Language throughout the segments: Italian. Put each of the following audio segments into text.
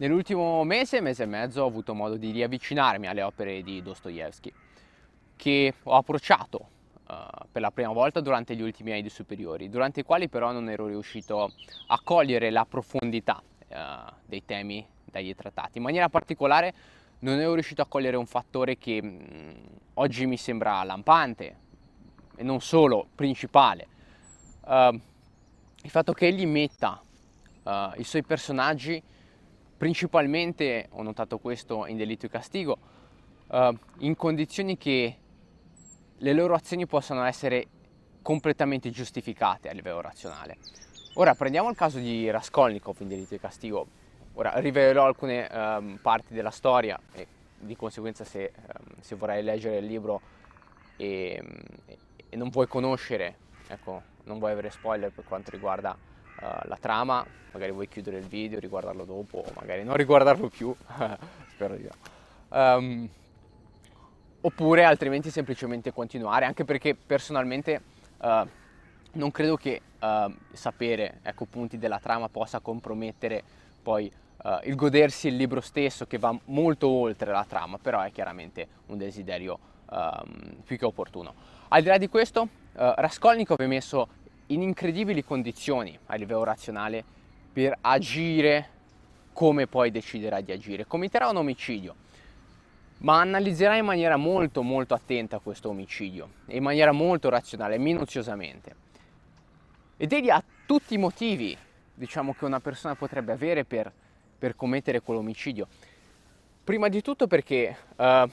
Nell'ultimo mese, mese e mezzo, ho avuto modo di riavvicinarmi alle opere di Dostoevsky, che ho approcciato uh, per la prima volta durante gli ultimi anni di superiori, durante i quali però non ero riuscito a cogliere la profondità uh, dei temi dagli trattati. In maniera particolare non ero riuscito a cogliere un fattore che mh, mm, oggi mi sembra lampante e non solo, principale. Uh, il fatto che egli metta i suoi personaggi principalmente, ho notato questo in Delitto e Castigo, uh, in condizioni che le loro azioni possano essere completamente giustificate a livello razionale. Ora prendiamo il caso di Raskolnikov in Delitto e Castigo. Ora rivelerò alcune um, parti della storia e di conseguenza se, um, se vorrai leggere il libro e, e, non vuoi conoscere, ecco, non vuoi avere spoiler per quanto riguarda uh, la trama, magari vuoi chiudere il video, riguardarlo dopo, o magari non riguardarlo più, spero di no. Um, oppure altrimenti semplicemente continuare, anche perché personalmente uh, non credo che uh, sapere ecco, punti della trama possa compromettere poi uh, il godersi il libro stesso che va molto oltre la trama, però è chiaramente un desiderio um, più che opportuno. Al di là di questo, Raskolnikov è messo in incredibili condizioni a livello razionale per agire come poi deciderà di agire. Commetterà un omicidio, ma analizzerà in maniera molto molto attenta questo omicidio, in maniera molto razionale, minuziosamente. Ed egli ha tutti i motivi, diciamo, che una persona potrebbe avere per, per commettere quell'omicidio. Prima di tutto perché uh,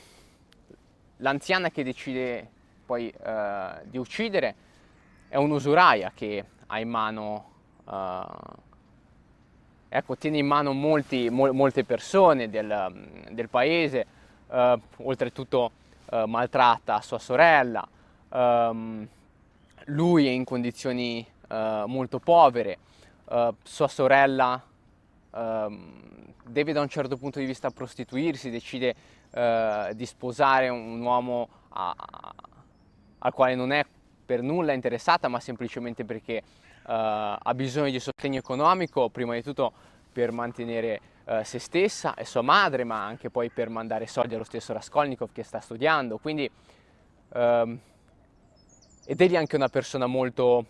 l'anziana che decide poi uh, di uccidere è un'usuraia che ha in mano, uh, ecco, tiene in mano molti, mo- molte persone del, del paese, uh, oltretutto uh, maltratta sua sorella, um, lui è in condizioni molto povere, sua sorella um, deve da un certo punto di vista prostituirsi, decide di sposare un uomo a, a, al quale non è per nulla interessata, ma semplicemente perché uh, ha bisogno di sostegno economico, prima di tutto per mantenere uh, se stessa e sua madre, ma anche poi per mandare soldi allo stesso Raskolnikov che sta studiando. Quindi, uh, ed egli è anche una persona molto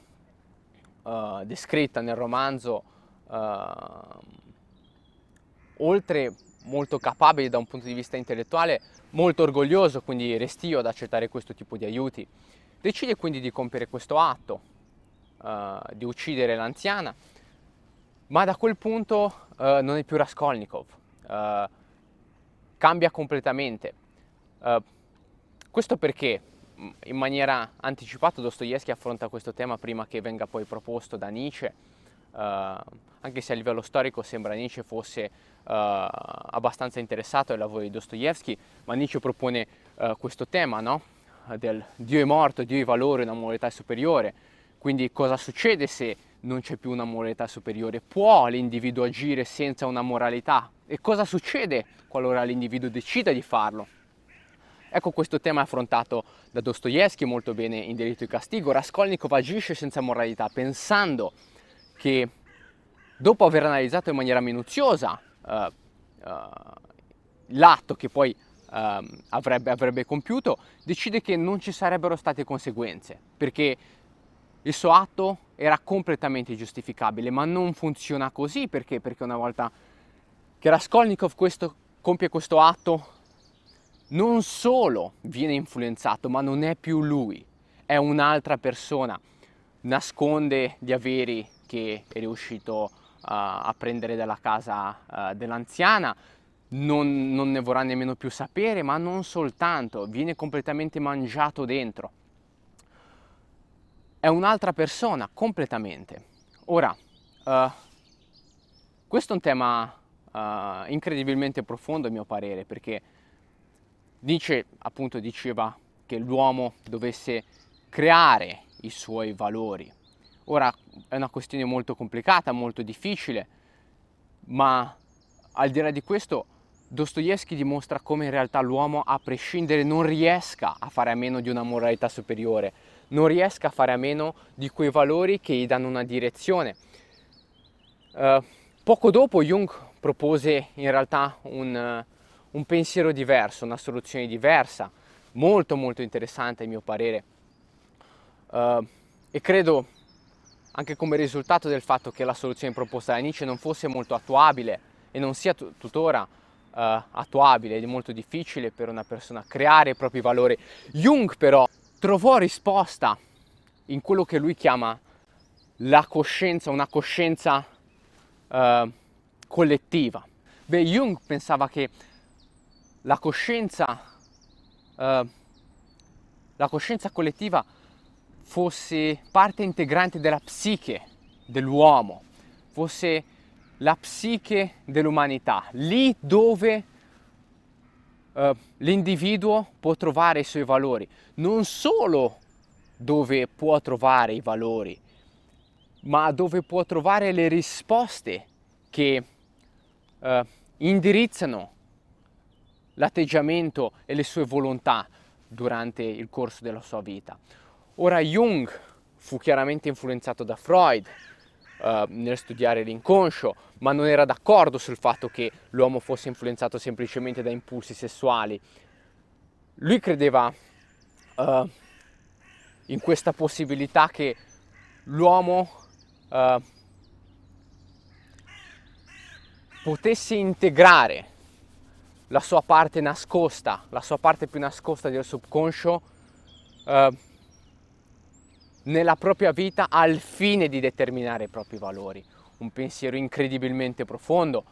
uh, descritta nel romanzo, oltre molto capabile da un punto di vista intellettuale, molto orgoglioso, quindi restio ad accettare questo tipo di aiuti. Decide quindi di compiere questo atto, uh, di uccidere l'anziana, ma da quel punto uh, non è più Raskolnikov, uh, cambia completamente. questo perché mm, in maniera anticipata Dostoevsky affronta questo tema prima che venga poi proposto da Nietzsche, anche se a livello storico sembra Nietzsche fosse abbastanza interessato ai lavori di Dostoevsky, ma Nietzsche propone questo tema, no? Del Dio è morto, Dio è valore, una moralità superiore. Quindi cosa succede se non c'è più una moralità superiore? Può l'individuo agire senza una moralità? E cosa succede qualora l'individuo decida di farlo? Ecco questo tema è affrontato da Dostoevsky molto bene in Delitto e Castigo. Raskolnikov agisce senza moralità pensando che dopo aver analizzato in maniera minuziosa uh, uh, l'atto che poi uh, avrebbe, avrebbe compiuto, decide che non ci sarebbero state conseguenze, perché il suo atto era completamente giustificabile, ma non funziona così perché, perché una volta che Raskolnikov questo, compie questo atto, non solo viene influenzato, ma non è più lui, è un'altra persona, nasconde gli averi che è riuscito uh, a prendere dalla casa uh, dell'anziana, non, non ne vorrà nemmeno più sapere, ma non soltanto, viene completamente mangiato dentro. È un'altra persona, completamente. Ora, uh, questo è un tema uh, incredibilmente profondo a mio parere, perché Nietzsche appunto diceva che l'uomo dovesse creare i suoi valori. Ora è una questione molto complicata, molto difficile, ma al di là di questo Dostoevsky dimostra come in realtà l'uomo, a prescindere, non riesca a fare a meno di una moralità superiore, non riesca a fare a meno di quei valori che gli danno una direzione. Uh, Poco dopo Jung propose in realtà un, un pensiero diverso, una soluzione diversa, molto molto interessante a mio parere uh, e credo anche come risultato del fatto che la soluzione proposta da Nietzsche non fosse molto attuabile e non sia t- tuttora attuabile ed è molto difficile per una persona creare i propri valori. Jung però trovò risposta in quello che lui chiama la coscienza, una coscienza uh, collettiva. Beh, Jung pensava che la coscienza, uh, la coscienza collettiva fosse parte integrante della psiche dell'uomo, fosse la psiche dell'umanità, lì dove uh, l'individuo può trovare i suoi valori, non solo dove può trovare i valori, ma dove può trovare le risposte che uh, indirizzano l'atteggiamento e le sue volontà durante il corso della sua vita. Ora Jung fu chiaramente influenzato da Freud uh, nel studiare l'inconscio, ma non era d'accordo sul fatto che l'uomo fosse influenzato semplicemente da impulsi sessuali. Lui credeva uh, in questa possibilità che l'uomo uh, potesse integrare la sua parte nascosta, la sua parte più nascosta del subconscio uh, nella propria vita al fine di determinare i propri valori. Un pensiero incredibilmente profondo,